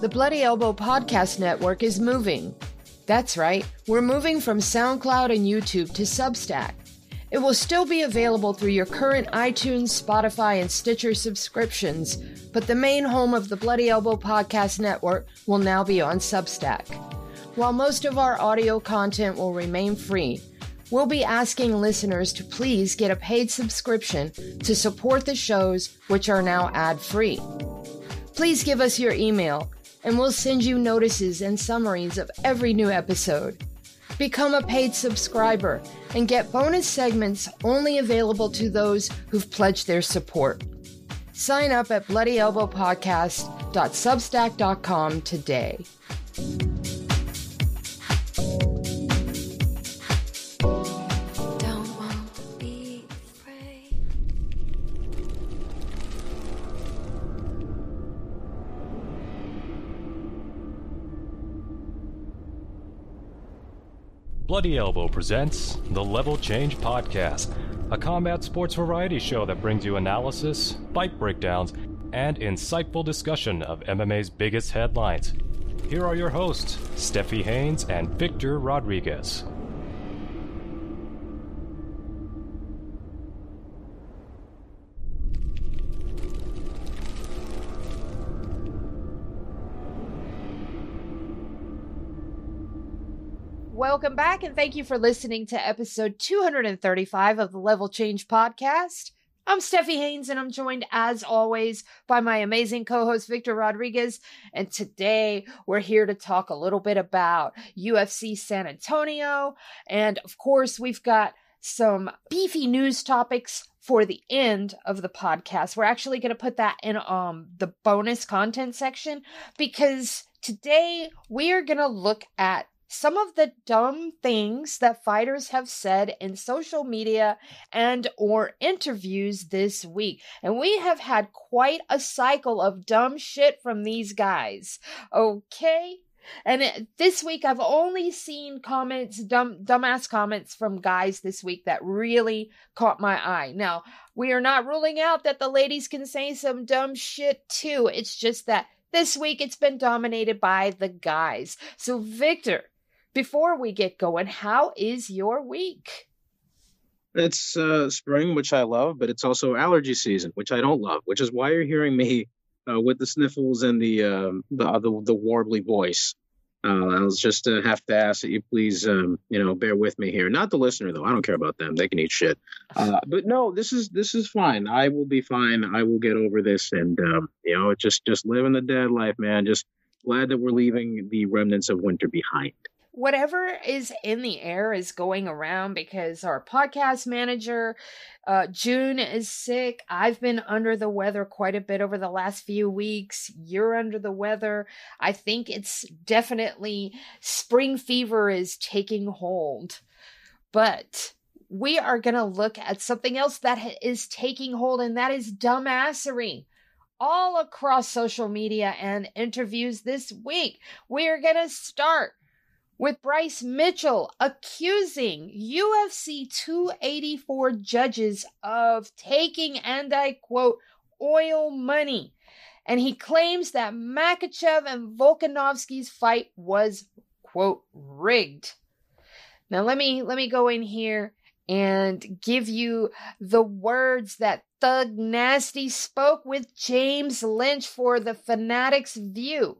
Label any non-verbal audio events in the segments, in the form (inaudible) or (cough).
The Bloody Elbow Podcast Network is moving. That's right, we're moving from SoundCloud and YouTube to Substack. It will still be available through your current iTunes, Spotify, and Stitcher subscriptions, but the main home of the Bloody Elbow Podcast Network will now be on Substack. While most of our audio content will remain free, we'll be asking listeners to please get a paid subscription to support the shows, which are now ad free. Please give us your email, and we'll send you notices and summaries of every new episode. Become a paid subscriber and get bonus segments only available to those who've pledged their support. Sign up at bloodyelbowpodcast.substack.com today. Bloody Elbow presents the Level Change Podcast, a combat sports variety show that brings you analysis, fight breakdowns, and insightful discussion of MMA's biggest headlines. Here are your hosts, Stephie Haynes and Victor Rodriguez. Welcome back, and thank you for listening to episode 235 of the Level Change Podcast. I'm Stephie Haynes, and I'm joined as always by my amazing co host, Victor Rodriguez. And today we're here to talk a little bit about UFC San Antonio. And of course, we've got some beefy news topics for the end of the podcast. We're actually going to put that in um the bonus content section because today we are going to look at some of the dumb things that fighters have said in social media and or interviews this week and we have had quite a cycle of dumb shit from these guys okay and it, this week I've only seen comments, dumb dumbass comments from guys this week that really caught my eye. Now, we are not ruling out that the ladies can say some dumb shit too. It's just that this week it's been dominated by the guys. So, Victor, before we get going, how is your week? It's uh, spring, which I love, but it's also allergy season, which I don't love. Which is why you're hearing me uh, with the sniffles and the um, the, uh, the the warbly voice. Uh, I'll just uh, have to ask that you please, um, you know, bear with me here. Not the listener though. I don't care about them. They can eat shit. (sighs) Uh, but no, this is this is fine. I will be fine. I will get over this, and um, you know, just just living the dead life, man. Just glad that we're leaving the remnants of winter behind whatever is in the air is going around because our podcast manager uh, june is sick. I've been under the weather quite a bit over the last few weeks. You're under the weather. I think it's definitely spring fever is taking hold. But we are going to look at something else that is taking hold and that is dumbassery. All across social media and interviews this week. We are going to start with Bryce Mitchell accusing UFC 284 judges of taking, and I quote, oil money. And he claims that Makhachev and Volkanovski's fight was, quote, rigged. Now let me let me go in here and give you the words that Thug Nasty spoke with James Lynch for the Fanatics View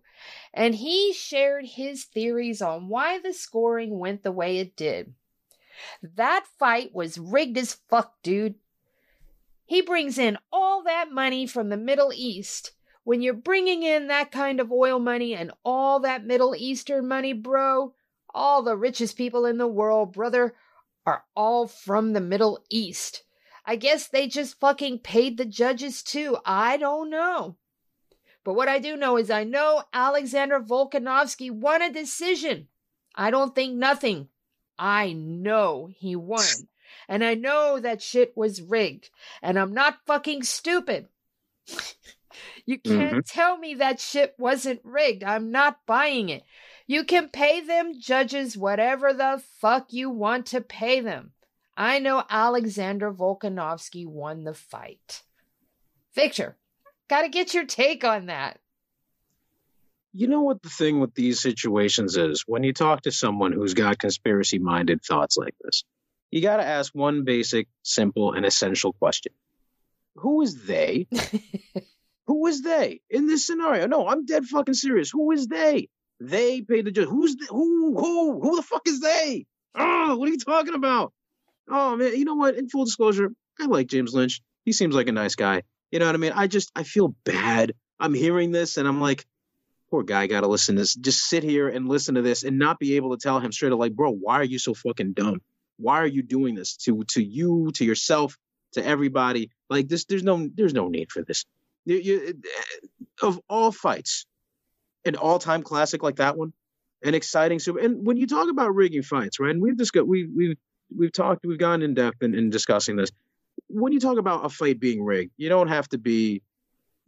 and he shared his theories on why the scoring went the way it did. That fight was rigged as fuck, dude. He brings in all that money from the Middle East. When you're bringing in that kind of oil money and all that Middle Eastern money, bro, all the richest people in the world, brother, are all from the Middle East. I guess they just fucking paid the judges too. I don't know. But what I do know is I know Alexander Volkanovski won a decision. I don't think nothing. I know he won. And I know that shit was rigged. And I'm not fucking stupid. (laughs) you can't mm-hmm. tell me that shit wasn't rigged. I'm not buying it. You can pay them judges whatever the fuck you want to pay them. I know Alexander Volkanovski won the fight. Victor, got to get your take on that. You know what the thing with these situations is? When you talk to someone who's got conspiracy minded thoughts like this, you got to ask one basic, simple, and essential question Who is they? (laughs) who is they in this scenario? No, I'm dead fucking serious. Who is they? They paid the judge. Who's the, who? Who? Who the fuck is they? Oh, what are you talking about? Oh man, you know what? In full disclosure, I like James Lynch. He seems like a nice guy. You know what I mean? I just I feel bad. I'm hearing this and I'm like, poor guy got to listen to this. Just sit here and listen to this and not be able to tell him straight up like, bro, why are you so fucking dumb? Why are you doing this to to you, to yourself, to everybody? Like this, there's no there's no need for this. You, you, eh, of all fights, an all-time classic like that one, an exciting super. And when you talk about rigging fights, right? And we've discussed we we've we've talked we've gone in depth in, in discussing this. When you talk about a fight being rigged, you don't have to be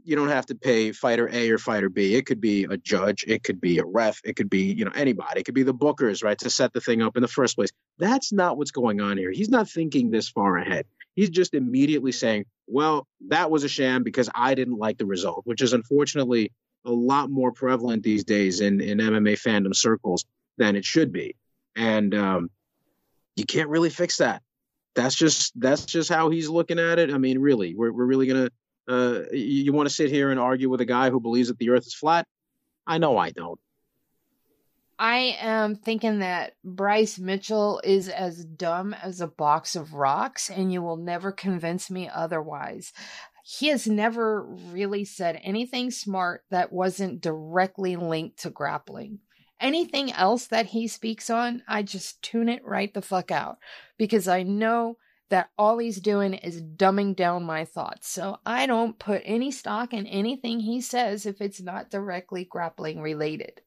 you don't have to pay fighter A or fighter B. It could be a judge, it could be a ref, it could be, you know, anybody. It could be the bookers, right, to set the thing up in the first place. That's not what's going on here. He's not thinking this far ahead. He's just immediately saying, well, that was a sham because I didn't like the result, which is unfortunately a lot more prevalent these days in, in MMA fandom circles than it should be. And um, you can't really fix that. That's just that's just how he's looking at it. I mean, really, we're we're really gonna uh, you, you want to sit here and argue with a guy who believes that the Earth is flat? I know I don't. I am thinking that Bryce Mitchell is as dumb as a box of rocks, and you will never convince me otherwise. He has never really said anything smart that wasn't directly linked to grappling. Anything else that he speaks on, I just tune it right the fuck out because I know that all he's doing is dumbing down my thoughts. So I don't put any stock in anything he says if it's not directly grappling related.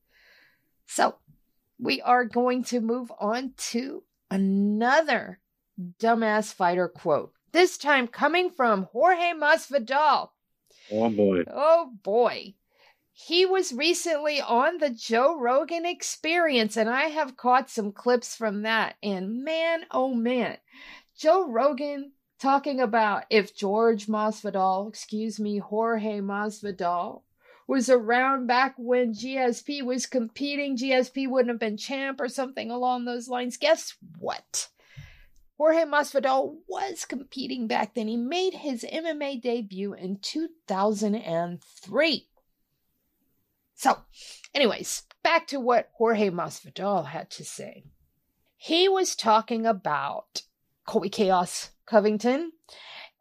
So we are going to move on to another dumbass fighter quote. This time coming from Jorge Masvidal. Oh boy. Oh boy. He was recently on the Joe Rogan experience, and I have caught some clips from that. And man, oh man, Joe Rogan talking about if George Masvidal, excuse me, Jorge Masvidal, was around back when GSP was competing, GSP wouldn't have been champ or something along those lines. Guess what? Jorge Masvidal was competing back then. He made his MMA debut in 2003. So, anyways, back to what Jorge Masvidal had to say. He was talking about Colby Chaos Covington.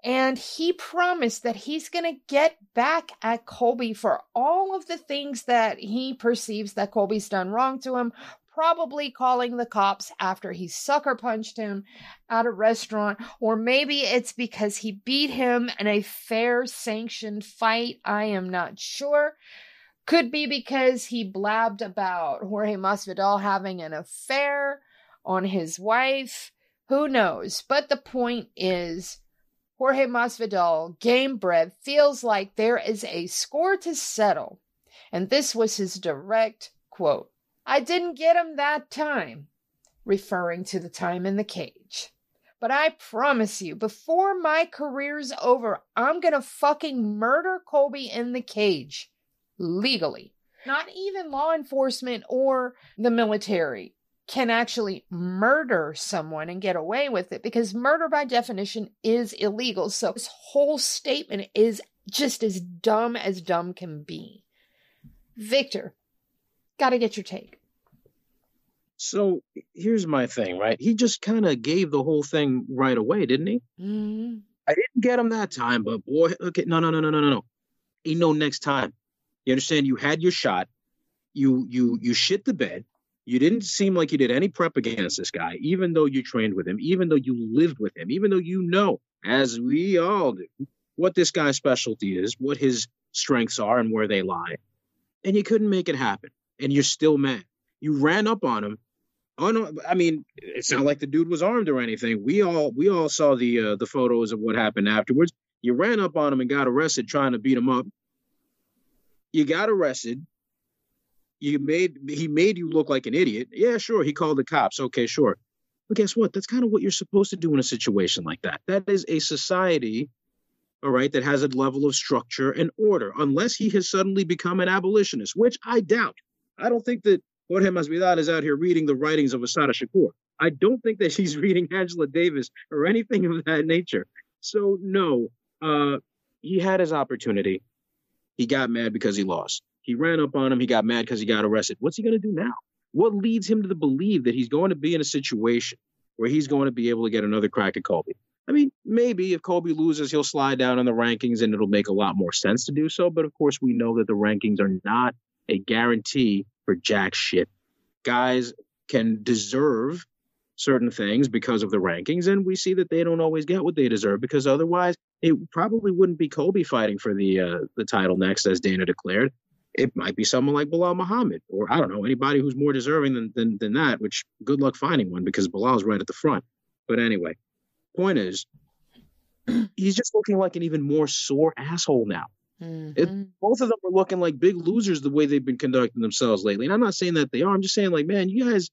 And he promised that he's going to get back at Colby for all of the things that he perceives that Colby's done wrong to him, probably calling the cops after he sucker punched him at a restaurant, or maybe it's because he beat him in a fair sanctioned fight. I am not sure. Could be because he blabbed about Jorge Masvidal having an affair on his wife. Who knows? But the point is, Jorge Masvidal, Gamebred, feels like there is a score to settle. And this was his direct quote I didn't get him that time, referring to the time in the cage. But I promise you, before my career's over, I'm gonna fucking murder Colby in the cage. Legally. Not even law enforcement or the military can actually murder someone and get away with it because murder by definition is illegal. So this whole statement is just as dumb as dumb can be. Victor, got to get your take. So here's my thing, right? He just kind of gave the whole thing right away, didn't he? Mm-hmm. I didn't get him that time, but boy, okay, no, no, no, no, no, no, no. Ain't no next time. You understand? You had your shot. You you you shit the bed. You didn't seem like you did any prep against this guy, even though you trained with him, even though you lived with him, even though you know, as we all do, what this guy's specialty is, what his strengths are, and where they lie. And you couldn't make it happen. And you're still mad. You ran up on him. No! I mean, it's not like the dude was armed or anything. We all we all saw the uh, the photos of what happened afterwards. You ran up on him and got arrested trying to beat him up. You got arrested you made he made you look like an idiot. Yeah, sure. He called the cops. Okay, sure. But guess what? That's kind of what you're supposed to do in a situation like that. That is a society, all right, that has a level of structure and order, unless he has suddenly become an abolitionist, which I doubt. I don't think that Jorge Masvidal is out here reading the writings of Assata Shakur. I don't think that she's (laughs) reading Angela Davis or anything of that nature. So no, uh, he had his opportunity. He got mad because he lost. He ran up on him. He got mad because he got arrested. What's he going to do now? What leads him to the believe that he's going to be in a situation where he's going to be able to get another crack at Colby? I mean, maybe if Colby loses, he'll slide down in the rankings and it'll make a lot more sense to do so. But of course, we know that the rankings are not a guarantee for jack shit. Guys can deserve certain things because of the rankings, and we see that they don't always get what they deserve because otherwise it probably wouldn't be Colby fighting for the uh, the title next, as Dana declared. It might be someone like Belal Muhammad, or I don't know, anybody who's more deserving than, than than that. Which good luck finding one because Belal's right at the front. But anyway, point is, (clears throat) he's just looking like an even more sore asshole now. It, Mhm. both of them are looking like big losers the way they've been conducting themselves lately. And I'm not saying that they are. I'm just saying, like, man, you guys,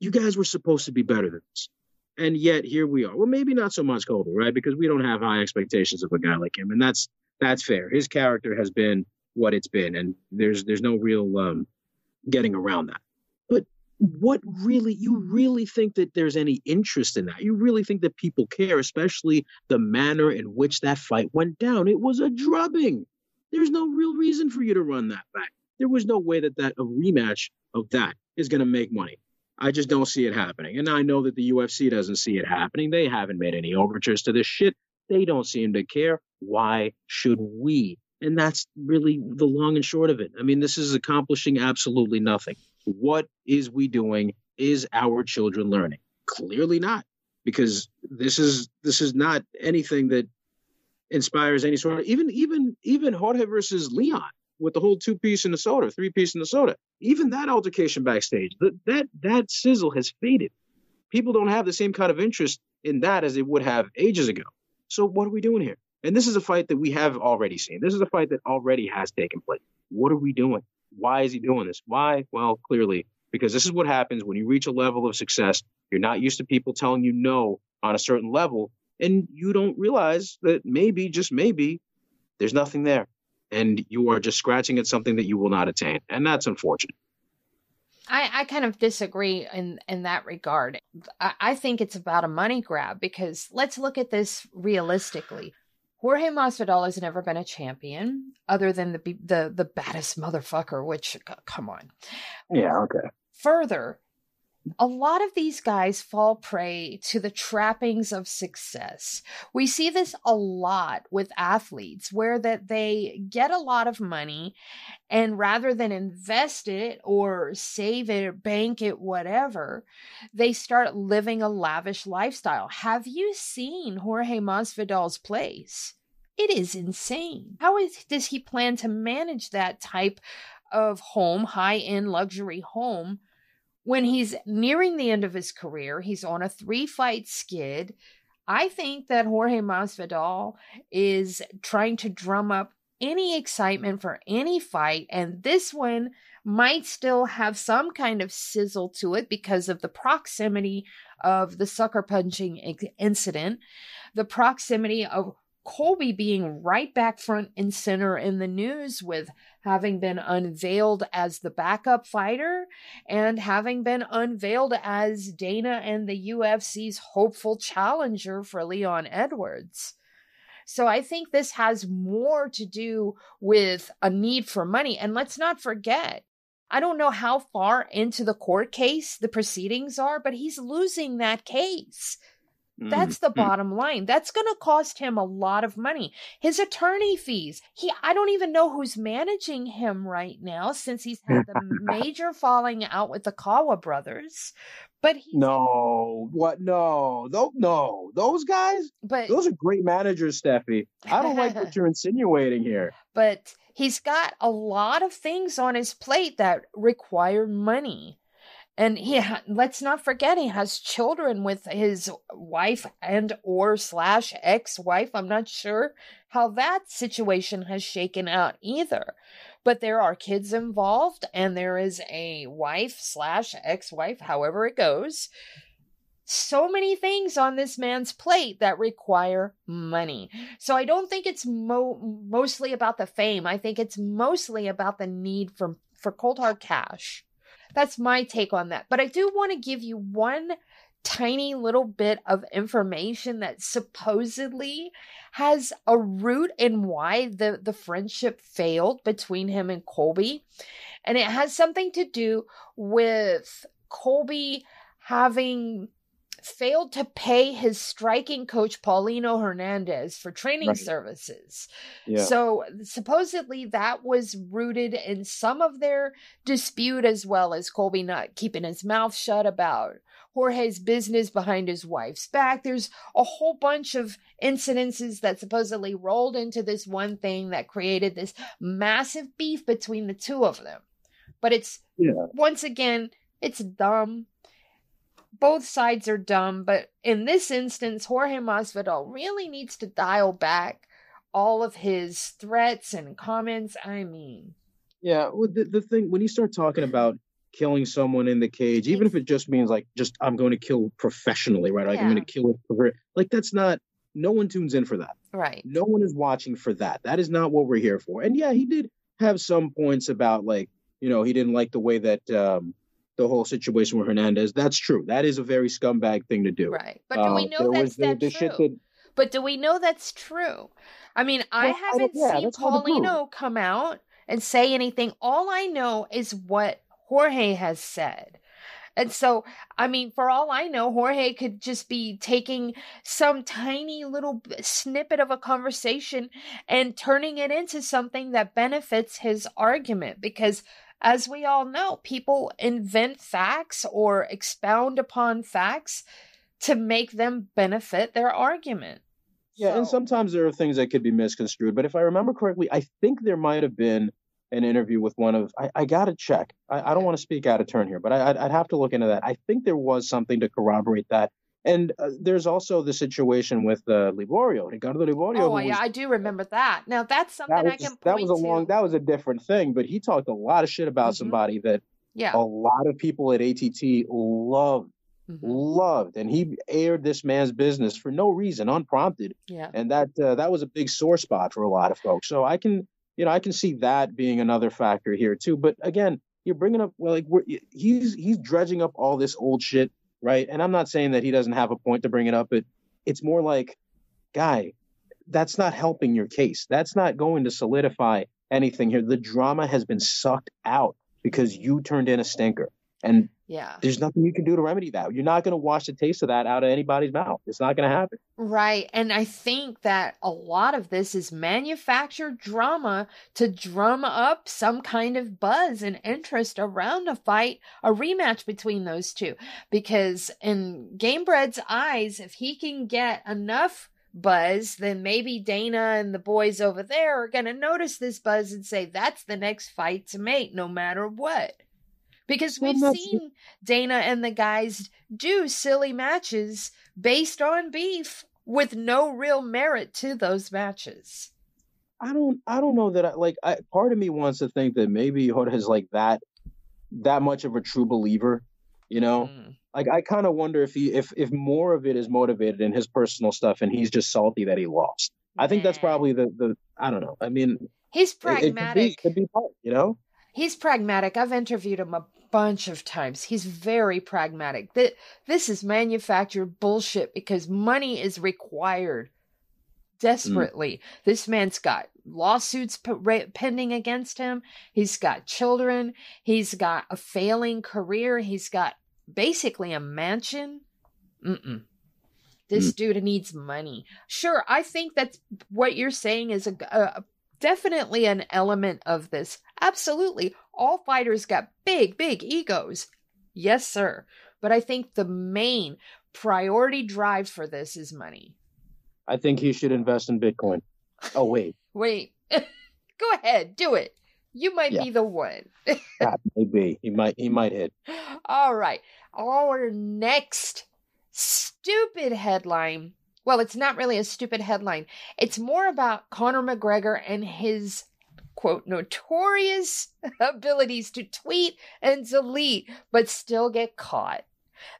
you guys were supposed to be better than this, and yet here we are. Well, maybe not so much Colby, right? Because we don't have high expectations of a guy like him, and that's that's fair. His character has been what it's been, and there's there's no real um, getting around that. But what really, you really think that there's any interest in that? You really think that people care, especially the manner in which that fight went down? It was a drubbing. There's no real reason for you to run that back. There was no way that that a rematch of that is going to make money. I just don't see it happening. And I know that the UFC doesn't see it happening. They haven't made any overtures to this shit. They don't seem to care. Why should we? And that's really the long and short of it. I mean, this is accomplishing absolutely nothing. What is we doing? Is our children learning? Clearly not, because this is this is not anything that inspires any sort of even even even Jorge versus Leon with the whole two piece in the soda, three piece in the soda. Even that altercation backstage, that that that sizzle has faded. People don't have the same kind of interest in that as they would have ages ago. So what are we doing here? And this is a fight that we have already seen. This is a fight that already has taken place. What are we doing? Why is he doing this? Why? Well, clearly, because this is what happens when you reach a level of success. You're not used to people telling you no on a certain level, and you don't realize that maybe, just maybe, there's nothing there. And you are just scratching at something that you will not attain. And that's unfortunate. I, I kind of disagree in, in that regard. I, I think it's about a money grab because let's look at this realistically. Jorge Masvidal has never been a champion other than the the the baddest motherfucker. Which, come on. Yeah, okay. Further, a lot of these guys fall prey to the trappings of success. We see this a lot with athletes where that they get a lot of money and rather than invest it or save it or bank it whatever, they start living a lavish lifestyle. Have you seen Jorge Masvidal's place? It is insane. How is, does he plan to manage that type of home, high-end luxury home? When he's nearing the end of his career, he's on a three fight skid. I think that Jorge Masvidal is trying to drum up any excitement for any fight, and this one might still have some kind of sizzle to it because of the proximity of the sucker punching incident, the proximity of Colby being right back front and center in the news with having been unveiled as the backup fighter and having been unveiled as Dana and the UFC's hopeful challenger for Leon Edwards. So I think this has more to do with a need for money. And let's not forget, I don't know how far into the court case the proceedings are, but he's losing that case. That's the Mhm. bottom line. That's going to cost him a lot of money. His attorney fees. He I don't even know who's managing him right now since he's had the (laughs) major falling out with the Kawa brothers. But he No, what? No, no, no. Those guys, but those are great managers, Stephie. I don't like what (laughs) you're insinuating here. but he's got a lot of things on his plate that require money. And he ha- let's not forget he has children with his wife and or slash ex-wife. I'm not sure how that situation has shaken out either. But there are kids involved and there is a wife slash ex-wife, however it goes. so many things on this man's plate that require money. So I don't think it's mo- mostly about the fame. I think it's mostly about the need for for cold hard cash. That's my take on that. But I do want to give you one tiny little bit of information that supposedly has a root in why the, the friendship failed between him and Colby. And it has something to do with Colby having failed to pay his striking coach Paulino Hernandez for training Right. services. Yeah. So supposedly that was rooted in some of their dispute as well as Colby not keeping his mouth shut about Jorge's business behind his wife's back. There's a whole bunch of incidences that supposedly rolled into this one thing that created this massive beef between the two of them. But it's Yeah. once again, it's dumb. Both sides are dumb, but in this instance, Jorge Masvidal really needs to dial back all of his threats and comments. I mean, Yeah, well, the, the thing when you start talking about killing someone in the cage, even if it just means like just I'm going to kill professionally, right? Like I'm going to kill like that's not. No one tunes in for that. right. No one is watching for that. That is not what we're here for. And yeah, he did have some points about like you know he didn't like the way that um, the whole situation with Hernandez. That's true. That is a very scumbag thing to do. Right. But do we Uh, know that's the, that the true? that But do we know that's true? I mean, I Well, I haven't yeah, seen that's hard to prove. Paulino come out and say anything. All I know is what Jorge has said. And so, I mean, for all I know, Jorge could just be taking some tiny little snippet of a conversation and turning it into something that benefits his argument. Because, as we all know, people invent facts or expound upon facts to make them benefit their argument. Yeah, and sometimes there are things that could be misconstrued. But if I remember correctly, I think there might have been an interview with one of. I, I got to check. I, I don't want to speak out of turn here, but I, I'd, I'd have to look into that. I think there was something to corroborate that. And uh, there's also the situation with uh, Liborio, Ricardo Liborio. Oh, yeah, was- I do remember that. Now that's something that was, I can point that was a long. That was a different thing. But he talked a lot of shit about Mhm. somebody that yeah. a lot of people at ATT loved, Mhm. loved, and he aired this man's business for no reason, unprompted Yeah. and that uh, that was a big sore spot for a lot of folks. So I can, you know, I can see that being another factor here too. But again, you're bringing up well, like we're, he's he's dredging up all this old shit, right? And I'm not saying that he doesn't have a point to bring it up, but it's more like, guy, that's not helping your case. That's not going to solidify anything here. The drama has been sucked out because you turned in a stinker. And Yeah. there's nothing you can do to remedy that. You're not going to wash the taste of that out of anybody's mouth. It's not going to happen. Right. And I think that a lot of this is manufactured drama to drum up some kind of buzz and interest around a fight, a rematch between those two. Because in Gamebred's eyes, if he can get enough buzz, then maybe Dana and the boys over there are going to notice this buzz and say, that's the next fight to make, no matter what. Because we've seen Dana and the guys do silly matches based on beef with no real merit to those matches. I don't I don't know that I like I part of me wants to think that maybe Hoda is like that that much of a true believer, you know? Mm. Like I kind of wonder if he if if more of it is motivated in his personal stuff and he's just salty that he lost. I think that's probably the the I don't know. I mean, He's it- it, could be pragmatic. could be part, you know? He's pragmatic. I've interviewed him a bunch of times. He's very pragmatic. That this is manufactured bullshit because money is required desperately. This man's got lawsuits p- pending against him. He's got children. He's got a failing career. He's got basically a mansion. Mm-mm. This mm. dude needs money. Sure, I think that's what you're saying is a, a definitely an element of this. Absolutely. All fighters got big, big egos. Yes, sir. But I think the main priority drive for this is money. I think he should invest in Bitcoin. Oh wait, (laughs) Wait, (laughs) go ahead, do it. You might Yeah. be the one. (laughs) that may be. He might he might hit. All right. Our next stupid headline. Well, it's not really a stupid headline. It's more about Conor McGregor and his quote notorious (laughs) abilities to tweet and delete but still get caught.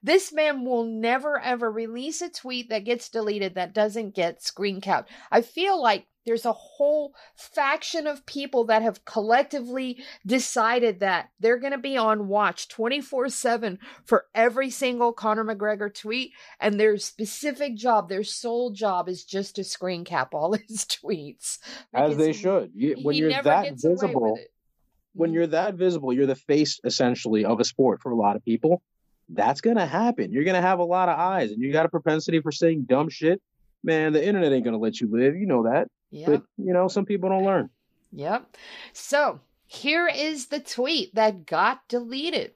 This man will never ever release a tweet that gets deleted that doesn't get screen capped. I feel like there's a whole faction of people that have collectively decided that they're going to be on watch 24 7 for every single Conor McGregor tweet. And their specific job, their sole job is just to screen cap all (laughs) his tweets. As they he- should. You, when you're that gets away with visible, when you're that visible, you're the face essentially of a sport for a lot of people. That's gonna happen. You're gonna have a lot of eyes, and you got a propensity for saying dumb shit. Man, the internet ain't gonna let you live. You know that. Yep. But you know, some people don't learn. Yep. So here is the tweet that got deleted.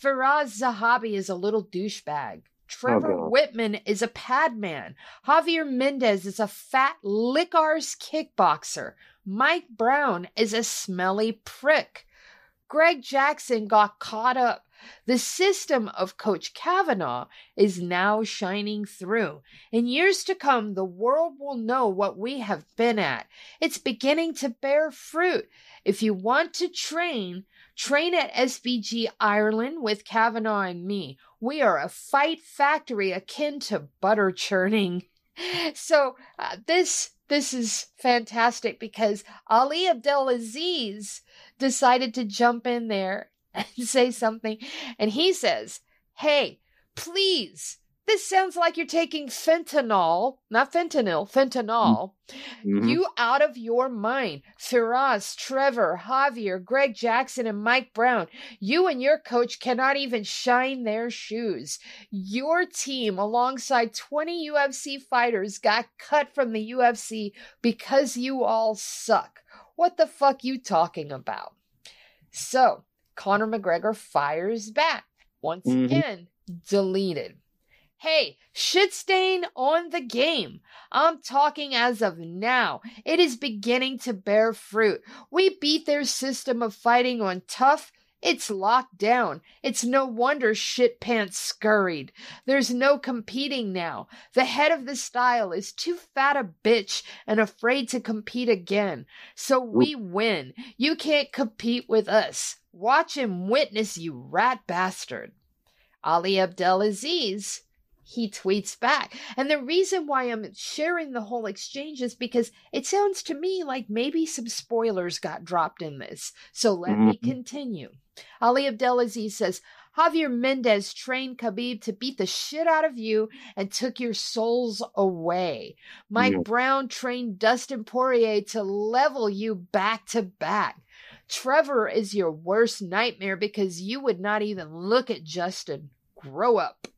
Firas Zahabi is a little douchebag. Oh, Trevor God. Wittman is a padman. Javier Mendez is a fat lick arse kickboxer. Mike Brown is a smelly prick. Greg Jackson got caught up. The system of Coach Kavanagh is now shining through. In years to come, the world will know what we have been at. It's beginning to bear fruit. If you want to train, train at SBG Ireland with Kavanagh and me. We are a fight factory akin to butter churning. (laughs) So uh, this this is fantastic because Ali Abdelaziz decided to jump in there (laughs) and say something, and he says, "Hey, please." This sounds like you're taking fentanyl, not fentanyl, fentanyl. Mhm. You out of your mind. Firas, Trevor, Javier, Greg Jackson, and Mike Brown. You and your coach cannot even shine their shoes. Your team, alongside 20 UFC fighters, got cut from the UFC because you all suck. What the fuck you talking about? So, Conor McGregor fires back. Once Mhm. again, deleted. Hey, shit stain on the game. I'm talking as of now. It is beginning to bear fruit. We beat their system of fighting on tough. It's locked down. It's no wonder shit pants scurried. There's no competing now. The head of the style is too fat a bitch and afraid to compete again. So we win. You can't compete with us. Watch and witness, you rat bastard. Ali Abdelaziz he tweets back. And the reason why I'm sharing the whole exchange is because it sounds to me like maybe some spoilers got dropped in this. So let me Mhm. continue. Ali Abdelaziz says, Javier Mendez trained Khabib to beat the shit out of you and took your souls away. Mike Yeah. Brown trained Dustin Poirier to level you back to back. Trevor is your worst nightmare because you would not even look at Justin. Grow up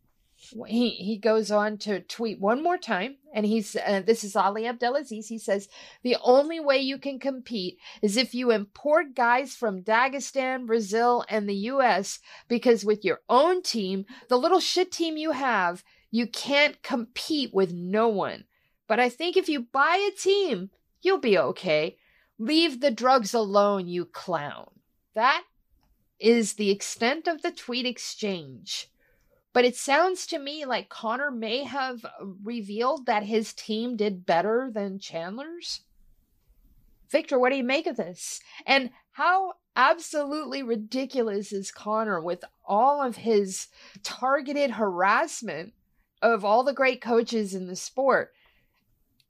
he he goes on to tweet one more time and he's uh, this is Ali Abdelaziz. He says the only way you can compete is if you import guys from Dagestan, Brazil and the US because with your own team the little shit team you have you can't compete with no one. But I think if you buy a team you'll be okay. Leave the drugs alone you clown. That is the extent of the tweet exchange but it sounds to me like Conor may have uh, revealed that his team did better than Chandler's. Victor, what do you make of this? And how absolutely ridiculous is Conor with all of his targeted harassment of all the great coaches in the sport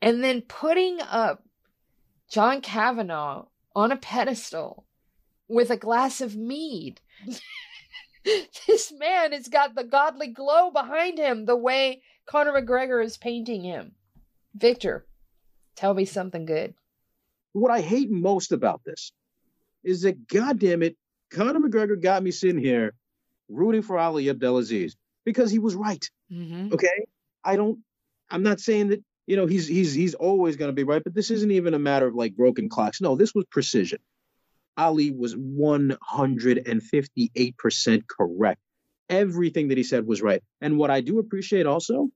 and then putting up John Kavanagh on a pedestal with a glass of mead? (laughs) (laughs) this man has got the godly glow behind him the way Conor McGregor is painting him. Victor, tell me something good. What I hate most about this is that, goddamn it, Conor McGregor got me sitting here rooting for Ali Abdelaziz because he was right. Mm-hmm. Okay, I don't. I'm not saying that you know he's he's he's always going to be right, but this isn't even a matter of like broken clocks. No, this was precision. Ali was 158% correct. Everything that he said was right. And what I do appreciate also,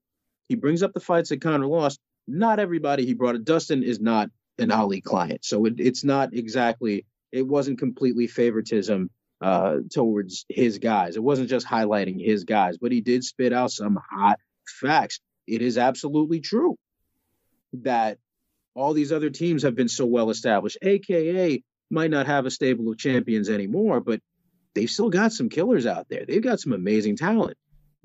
he brings up the fights that Conor lost. Not everybody he brought it. Dustin is not an Ali client. So it, it's not exactly, it wasn't completely favoritism uh, towards his guys. It wasn't just highlighting his guys, but he did spit out some hot facts. It is absolutely true that all these other teams have been so well established, aka might not have a stable of champions anymore, but they've still got some killers out there. They've got some amazing talent.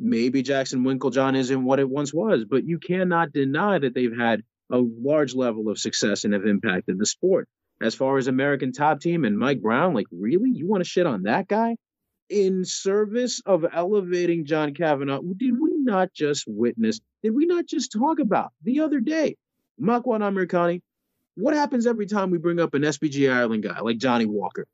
maybe Jackson Winkeljohn isn't what it once was, but you cannot deny that they've had a large level of success and have impacted the sport. As far as American top team and Mike Brown, like really, you want to shit on that guy? In service of elevating John Kavanagh, did we not just witness, did we not just talk about the other day, Makwan Amirkhani? What happens every time we bring up an SBG Ireland guy like Johnny Walker?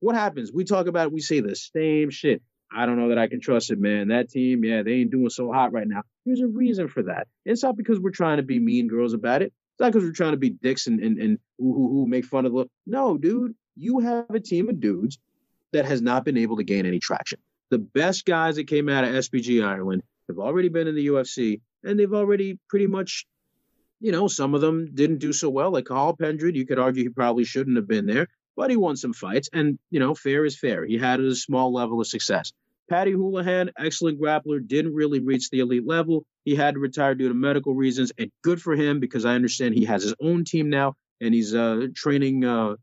What happens? We talk about it, we say the same shit. I don't know that I can trust it, man. That team, yeah, they ain't doing so hot right now. There's a reason for that. It's not because we're trying to be mean girls about it. It's not because we're trying to be dicks and and, and who, who, who make fun of the. No, dude, you have a team of dudes that has not been able to gain any traction. The best guys that came out of SBG Ireland have already been in the UFC, and they've already pretty much, you know, some of them didn't do so well. Like Cathal Pendred, you could argue he probably shouldn't have been there but he won some fights, and you know, fair is fair. He had a small level of success. Paddy Holohan, excellent grappler, didn't really reach the elite level. He had to retire due to medical reasons, and good for him because I understand he has his own team now, and he's uh, training uh,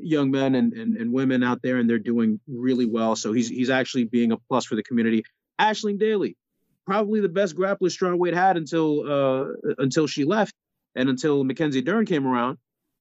young men and, and, and women out there, and they're doing really well. So he's he's actually being a plus for the community. Aisling Daly, probably the best grappler strawweight had until uh, until she left, and until Mackenzie Dern came around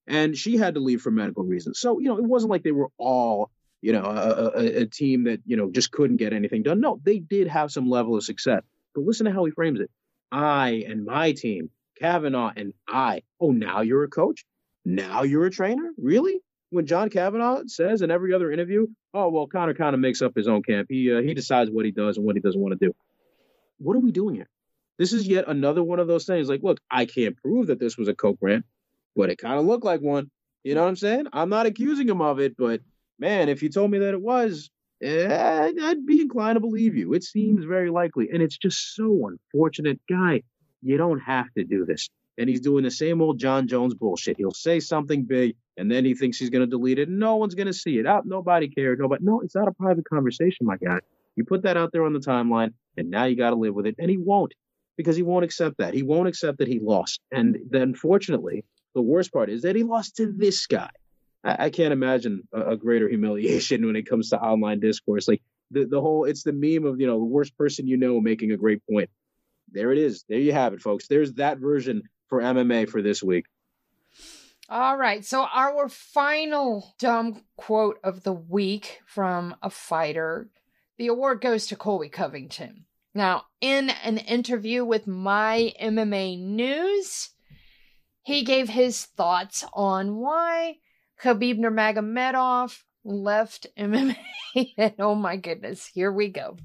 and she had to leave for medical reasons. So, you know, it wasn't like they were all, you know, a, a, a, team that, you know, just couldn't get anything done. No, they did have some level of success. But listen to how he frames it. I and my team, Kavanagh and I. Oh, now you're a coach? Now you're a trainer? Really? When John Kavanagh says in every other interview, oh, well, Conor kind of makes up his own camp. He, uh, he decides what he does and what he doesn't want to do. What are we doing here? This is yet another one of those things. Like, look, I can't prove that this was a coke rant but it kind of looked like one. You know what I'm saying? I'm not accusing him of it, but man, if you told me that it was, eh, I'd be inclined to believe you. It seems very likely, and it's just so unfortunate, guy. You don't have to do this. And he's doing the same old Jon Jones bullshit. He'll say something big, and then he thinks he's going to delete it. No one's going to see it. Out. Nobody cares. Nobody. No, it's not a private conversation, my guy. You put that out there on the timeline, and now you got to live with it. And he won't, because he won't accept that. He won't accept that he lost. And then, fortunately, the worst part is that he lost to this guy. I, I can't imagine a, a, greater humiliation when it comes to online discourse. Like the, the whole, it's the meme of, you know, the worst person you know making a great point. There it is. There you have it, folks. There's that version for MMA for this week. All right. So, our final dumb quote of the week from a fighter the award goes to Colby Covington. Now, in an interview with My MMA News, he gave his thoughts on why Khabib Nurmagomedov left MMA. and (laughs) oh my goodness, here we go.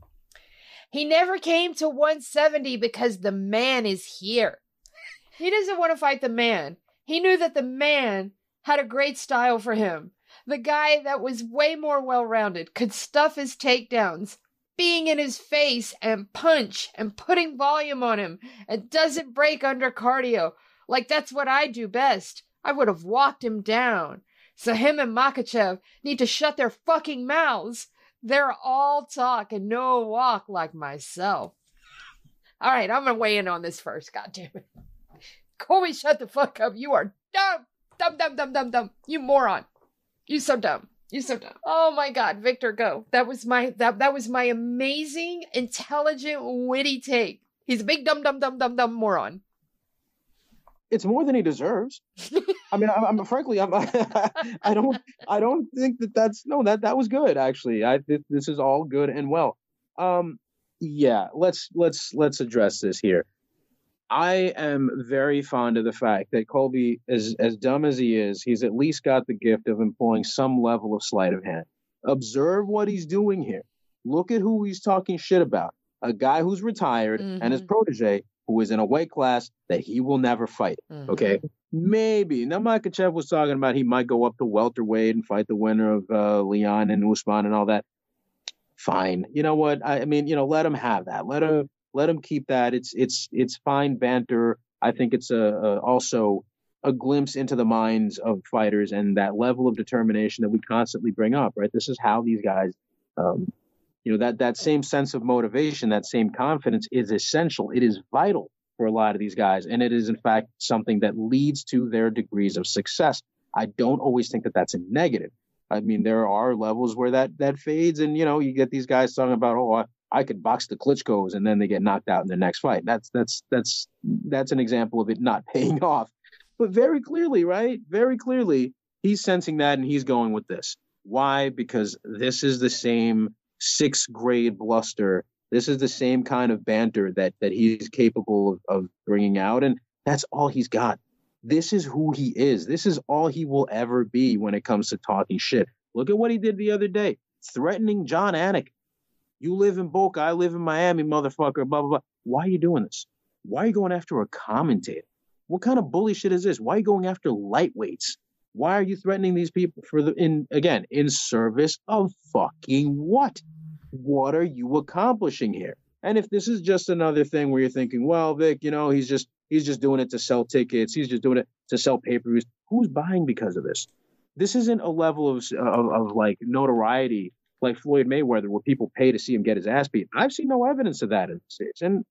He never came to 170 because the man is here. He doesn't want to fight the man. He knew that the man had a great style for him. The guy that was way more well rounded could stuff his takedowns, being in his face and punch and putting volume on him and doesn't break under cardio. Like that's what I do best. I would have walked him down. So him and Makhachev need to shut their fucking mouths. They're all talk and no walk like myself. All right, I'm gonna weigh in on this first. God damn it, Colby, shut the fuck up. You are dumb, dumb, dumb, dumb, dumb, dumb. You moron. You so dumb. You so dumb. Oh my God, Victor, go. That was my that that was my amazing, intelligent, witty take. He's a big dumb, dumb, dumb, dumb, dumb moron it's more than he deserves. (laughs) I mean, I'm, I'm frankly, I'm, (laughs) I don't, I don't think that that's no, that that was good actually. I this, this is all good and well. Um, yeah, let's let's let's address this here. I am very fond of the fact that Colby, as as dumb as he is, he's at least got the gift of employing some level of sleight of hand. Observe what he's doing here. Look at who he's talking shit about. A guy who's retired mm-hmm. and his mm-hmm. protege who is in a weight class that he will never fight. Mm-hmm. Okay. Maybe. Now, Makhachev was talking about he might go up to welterweight and fight the winner of uh, Leon and Usman and all that. Fine. You know what? I, I mean, you know, let him have that. Let him let him keep that. It's it's it's fine banter. I think it's a, a also a glimpse into the minds of fighters and that level of determination that we constantly bring up. Right. This is how these guys um, you know that that same sense of motivation that same confidence is essential it is vital for a lot of these guys and it is in fact something that leads to their degrees of success i don't always think that that's a negative i mean there are levels where that that fades and you know you get these guys talking about oh could box the Klitschko's and then they get knocked out in their next fight. That's that's that's that's an example of it not (laughs) paying off. But very clearly, right? Very clearly, he's sensing that and he's going with this. Why? Because this is the same sixth grade bluster. This is the same kind of banter that that he's capable of, of bringing out, and that's all he's got. This is who he is. This is all he will ever be when it comes to talking shit. Look at what he did the other day, threatening Jon Anik. You live in Boca, I live in Miami, motherfucker. Blah blah blah. Why are you doing this? Why are you going after a commentator? What kind of bully shit is this? Why are you going after lightweights? Why are you threatening these people for the in again in service of fucking what? What are you accomplishing here? And if this is just another thing where you're thinking, well, Vic, you know, he's just he's just doing it to sell tickets, he's just doing it to sell pay-per-views. Who's buying because of this? This isn't a level of of, of like notoriety like Floyd Mayweather where people pay to see him get his ass beat. I've seen no evidence of that in the States. And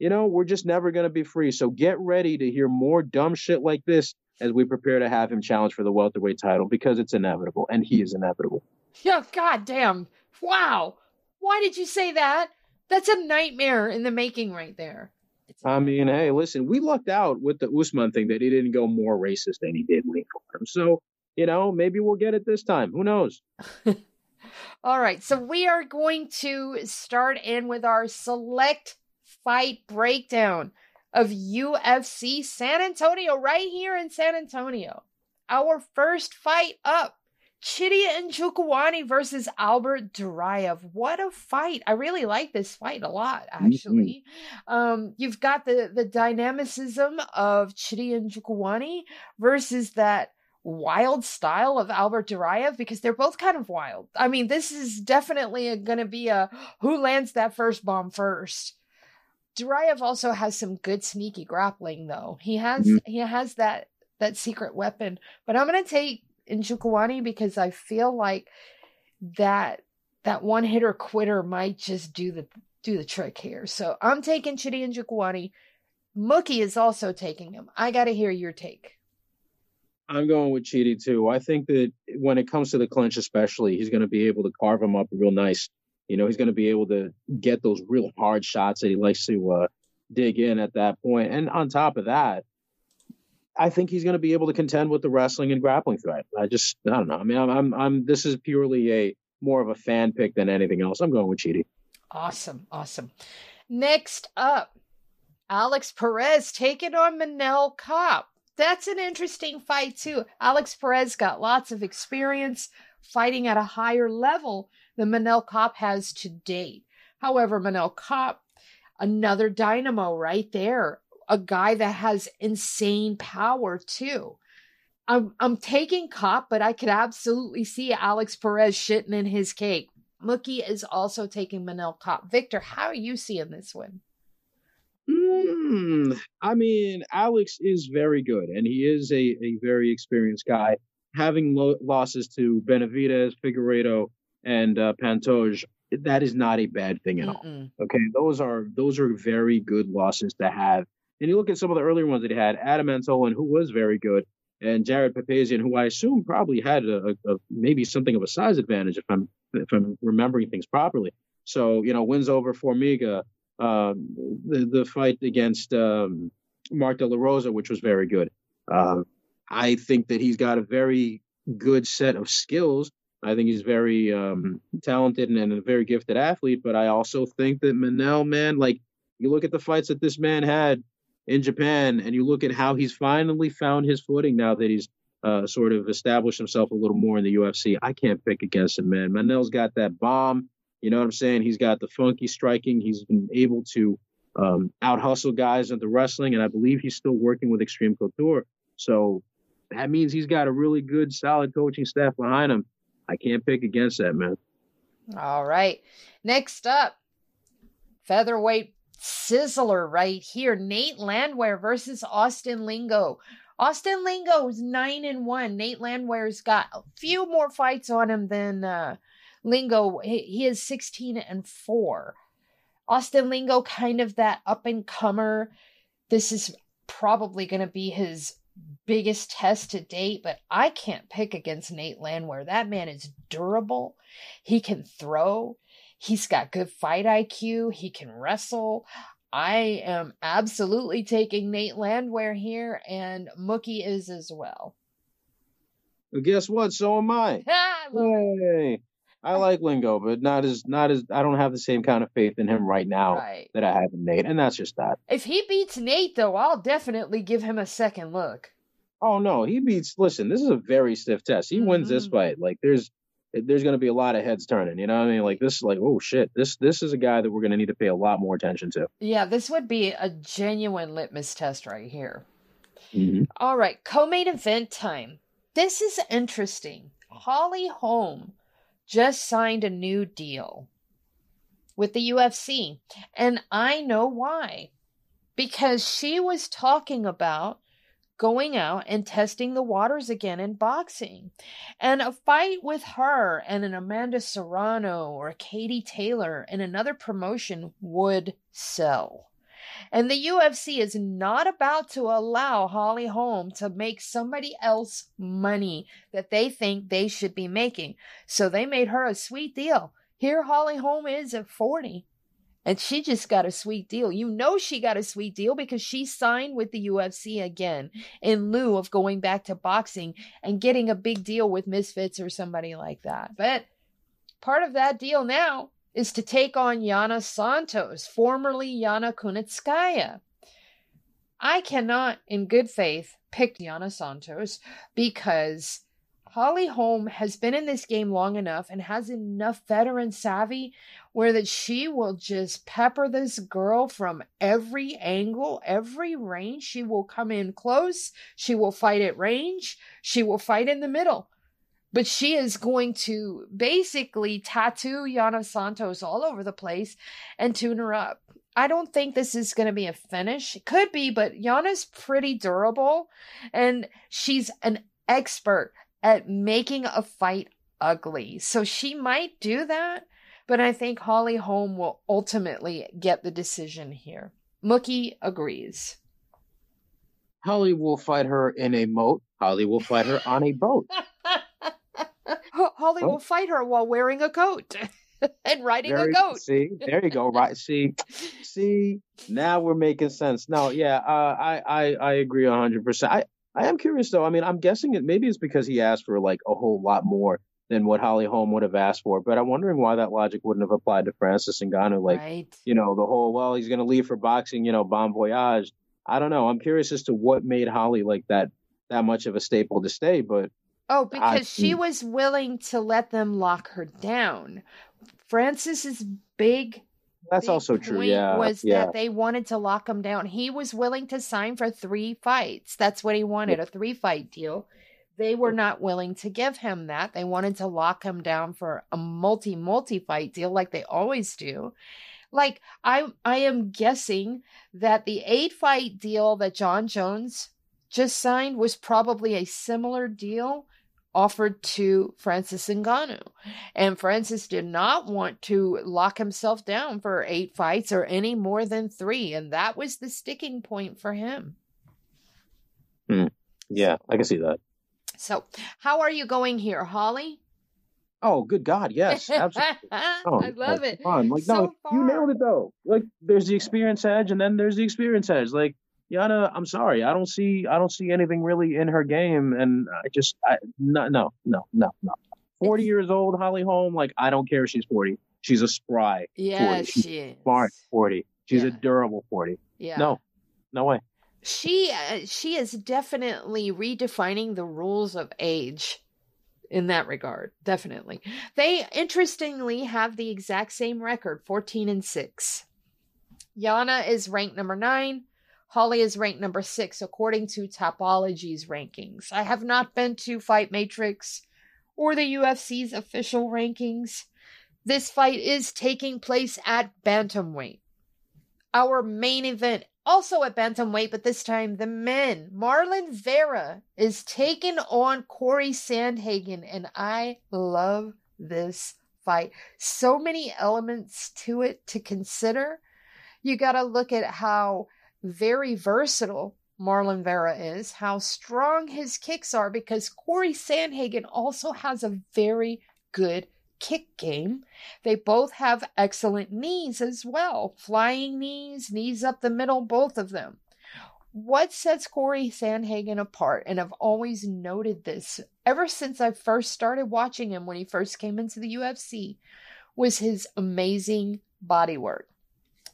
you know, we're just never going to be free. So get ready to hear more dumb shit like this as we prepare to have him challenge for the welterweight title because it's inevitable and he is inevitable. Yeah, goddamn. Wow. Why did you say that? That's a nightmare in the making right there. I mean, hey, listen, we lucked out with the Usman thing that he didn't go more racist than he did when he fought him. So, you know, maybe we'll get it this time. Who knows? (laughs) All right, so we are going to start in with our select fight breakdown of UFC San Antonio, right here in San Antonio. Our first fight up Chidi Njokuani versus Albert Duraev. What a fight. I really like this fight a lot, actually. Mm-hmm. Um, you've got the, the dynamicism of Chidi Njokuani versus that wild style of Albert Duraev because they're both kind of wild. I mean, this is definitely going to be a who lands that first bomb first. Duraev also has some good sneaky grappling though. He has mm-hmm. he has that that secret weapon. But I'm going to take Njokuani because I feel like that that one hitter quitter might just do the do the trick here. So I'm taking Chidi Njokuani. Mookie is also taking him. I got to hear your take. I'm going with Chidi too. I think that when it comes to the clinch, especially, he's going to be able to carve him up real nice. You know, he's going to be able to get those real hard shots that he likes to uh, dig in at that point. And on top of that, I think he's going to be able to contend with the wrestling and grappling threat. I just, I don't know. I mean, I'm, I'm, I'm this is purely a more of a fan pick than anything else. I'm going with Chidi. Awesome, awesome. Next up, Alex Perez taking on Manel Kape that's an interesting fight too. Alex Perez got lots of experience fighting at a higher level than Manel Kape has to date. However, Manel Kape, another dynamo right there, a guy that has insane power too. I'm I'm taking Kape, but I could absolutely see Alex Perez shitting in his cake. Mookie is also taking Manel Kape. Victor, how are you seeing this one? Hmm. I mean, Alex is very good, and he is a, a very experienced guy. Having lo- losses to Benavidez, Figueiredo, and uh, Pantoja, that is not a bad thing at Mm-mm. all. Okay, those are those are very good losses to have. And you look at some of the earlier ones that he had, Adam Antolin, who was very good, and Jared Papazian, who I assume probably had a, a, a, maybe something of a size advantage if I'm if I'm remembering things properly. So you know, wins over Formiga, um, the, the fight against um, Mark De La Rosa, which was very good. Uh, I think that he's got a very good set of skills. I think he's very um, talented and, and, a very gifted athlete. But I also think that Manel, man, like you look at the fights that this man had in Japan, and you look at how he's finally found his footing now that he's uh, sort of established himself a little more in the UFC. I can't pick against him, man. Manel's got that bomb. You know what I'm saying? He's got the funky striking. He's been able to um, out hustle guys at the wrestling, and I believe he's still working with Extreme Couture. So that means he's got a really good, solid coaching staff behind him. I can't pick against that, man. All right. Next up, featherweight sizzler right here. Nate Landwehr versus Austin Lingo. Austin Lingo is nine and one. Nate Landwehr's got a few more fights on him than uh, Lingo, he is 16 and 4. Austin Lingo, kind of that up and comer. This is probably going to be his biggest test to date, but I can't pick against Nate Landwehr. That man is durable. He can throw. He's got good fight IQ. He can wrestle. I am absolutely taking Nate Landwehr here, and Mookie is as well. Well, guess what? So am I. (laughs) I love it. Yay! I like Lingo, but not as not as I don't have the same kind of faith in him right now Right. that I have in Nate, and that's just that. If he beats Nate, though, I'll definitely give him a second look. Oh no, he beats. Listen, this is a very stiff test. He wins this Mhm. fight. Like there's there's going to be a lot of heads turning. You know what I mean? Like this is like oh shit. This this is a guy that we're going to need to pay a lot more attention to. Yeah, this would be a genuine litmus test right here. Mhm. All right, co-main event time. This is interesting. Holly Holm just signed a new deal with the UFC, and I know why. Because she was talking about going out and testing the waters again in boxing. And a fight with her and an Amanda Serrano or a Katie Taylor in another promotion would sell. And the UFC is not about to allow Holly Holm to make somebody else money that they think they should be making. So they made her a sweet deal. Here Holly Holm is at 40. And she just got a sweet deal. You know she got a sweet deal because she signed with the UFC again in lieu of going back to boxing and getting a big deal with Misfits or somebody like that. But part of that deal now is to take on Yana Santos, formerly Yana Kunitskaya. I cannot, in good faith, pick Yana Santos because Holly Holm has been in this game long enough and has enough veteran savvy where that she will just pepper this girl from every angle, every range. She will come in close, she will fight at range, she will fight in the middle but she is going to basically tattoo Yana Santos all over the place and tune her up. I don't think this is going to be a finish. It could be, but Yana's pretty durable and she's an expert at making a fight ugly. So she might do that, but I think Holly Holm will ultimately get the decision here. Mookie agrees. Holly will fight her in a moat. Holly will fight her on a boat. (laughs) (laughs) Ho- Holly Oh. will fight her while wearing a coat (laughs) and riding Very- a goat. See, there you go. Right. (laughs) See, see, now we're making sense. No, yeah, uh, I, I, I agree hundred percent. I, I am curious though. I mean, I'm guessing it maybe it's because he asked for like a whole lot more than what Holly Holm would have asked for. But I'm wondering why that logic wouldn't have applied to Francis Ngannou. Like, right. you know, the whole well, he's going to leave for boxing. You know, bon voyage. I don't know. I'm curious as to what made Holly like that that much of a staple to stay. But Oh, because she was willing to let them lock her down. Francis's big that's big also true. Yeah, was yeah. that they wanted to lock him down. He was willing to sign for three fights. That's what he wanted, a three fight deal. They were not willing to give him that. They wanted to lock him down for a multi multi fight deal like they always do. Like I I am guessing that the eight fight deal that Jon Jones just signed was probably a similar deal offered to Francis Ngannou. And Francis did not want to lock himself down for eight fights or any more than three. And that was the sticking point for him. Hmm. yeah, I can see that. So, how are you going here, Holly? Oh, good God, yes, absolutely. (laughs) Oh, I love it. Like, So no, you nailed it though. Like, there's the experience edge, and then there's the experience edge. Like, Yana, I'm sorry, I don't see, I don't see anything really in her game, and I just, I, no, no, no, no, no. Forty years old, Holly Holm. Like, I don't care if she's forty. She's a spry Yes, 40. she is. smart forty. She's a durable forty. Yeah. No, no way. she uh, she is definitely redefining the rules of age in that regard definitely they interestingly have the exact same record 14 and 6 yana is ranked number 9 holly is ranked number 6 according to Tapology's rankings i have not been to fight matrix or the ufc's official rankings this fight is taking place at bantamweight our main event also at bantamweight, but this time the men. Marlon Vera is taking on Corey Sandhagen, and I love this fight. So many elements to it to consider. You got to look at how very versatile Marlon Vera is, how strong his kicks are, because Corey Sandhagen also has a very good kick game. They both have excellent knees as well flying knees, knees up the middle, both of them. What sets Corey Sandhagen apart, and I've always noted this ever since I first started watching him when he first came into the UFC, was his amazing body work.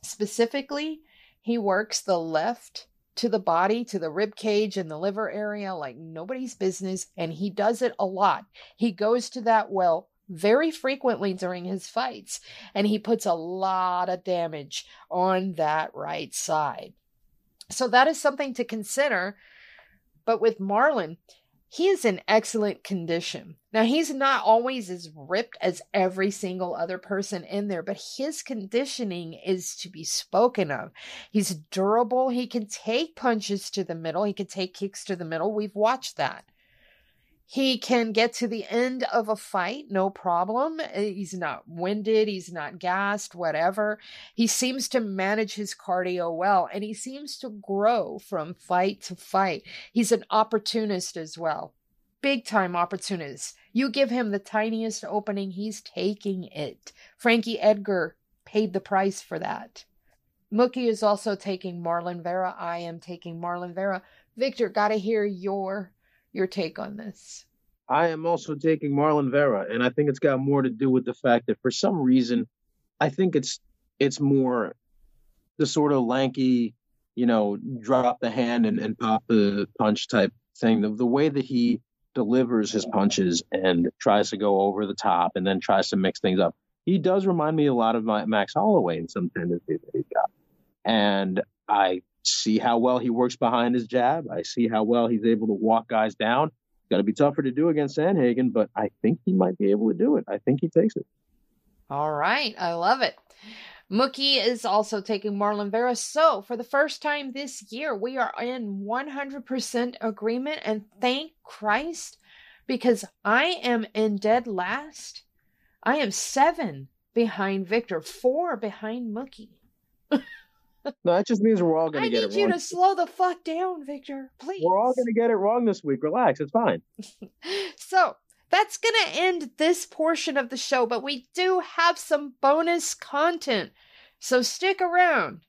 Specifically, he works the left to the body, to the rib cage and the liver area like nobody's business, and he does it a lot. He goes to that well very frequently during his fights, and he puts a lot of damage on that right side. So that is something to consider. But with Marlon, he is in excellent condition. Now, he's not always as ripped as every single other person in there, but his conditioning is to be spoken of. He's durable. He can take punches to the middle, he can take kicks to the middle. We've watched that. He can get to the end of a fight, no problem. Eh, he's not winded, he's not gassed, whatever. He seems to manage his cardio well, and he seems to grow from fight to fight. He's an opportunist as well. Big time opportunist. You give him the tiniest opening, he's taking it. Frankie Edgar paid the price for that. Mookie is also taking Marlon Vera. I am taking Marlon Vera. Victor, got to hear your your take on this. I am also taking Marlon Vera, and I think it's got more to do with the fact that for some reason, I think it's it's more the sort of lanky, you know, drop the hand and, and pop the punch type thing. The, the way that he delivers his punches and tries to go over the top and then tries to mix things up. He does remind me a lot of my, Max Holloway in some tendencies that he's got. And I see how well he works behind his jab. I see how well he's able to walk guys down. Got to be tougher to do against Sandhagen, but I think he might be able to do it. I think he takes it. All right. I love it. Mookie is also taking Marlon Vera. So, for the first time this year, we are in 100% agreement. And thank Christ, because I am in dead last. I am seven behind Victor, four behind Mookie. (laughs) (laughs) No, that just means we're all going to get it wrong. I need you to slow the fuck down, Victor. Please. We're all going to get it wrong this week. Relax. It's fine. (laughs) So that's going to end this portion of the show, but we do have some bonus content. So stick around.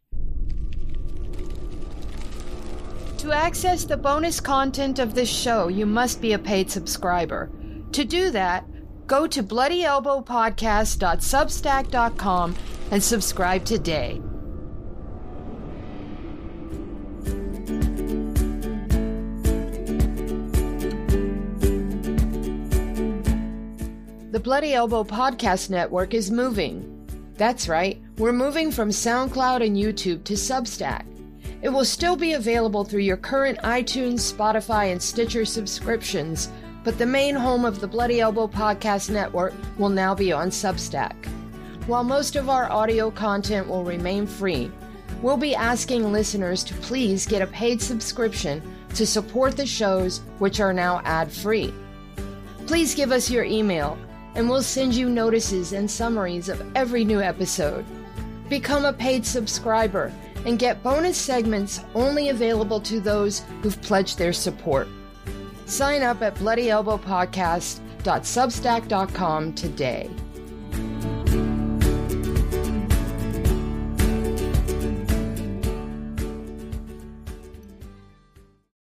To access the bonus content of this show, you must be a paid subscriber. To do that, go to bloodyelbowpodcast.substack.com and subscribe today. The Bloody Elbow Podcast Network is moving. That's right, we're moving from SoundCloud and YouTube to Substack. It will still be available through your current iTunes, Spotify, and Stitcher subscriptions, but the main home of the Bloody Elbow Podcast Network will now be on Substack. While most of our audio content will remain free, we'll be asking listeners to please get a paid subscription to support the shows, which are now ad free. Please give us your email, and we'll send you notices and summaries of every new episode. Become a paid subscriber and get bonus segments only available to those who've pledged their support. Sign up at bloodyelbowpodcast.substack.com today.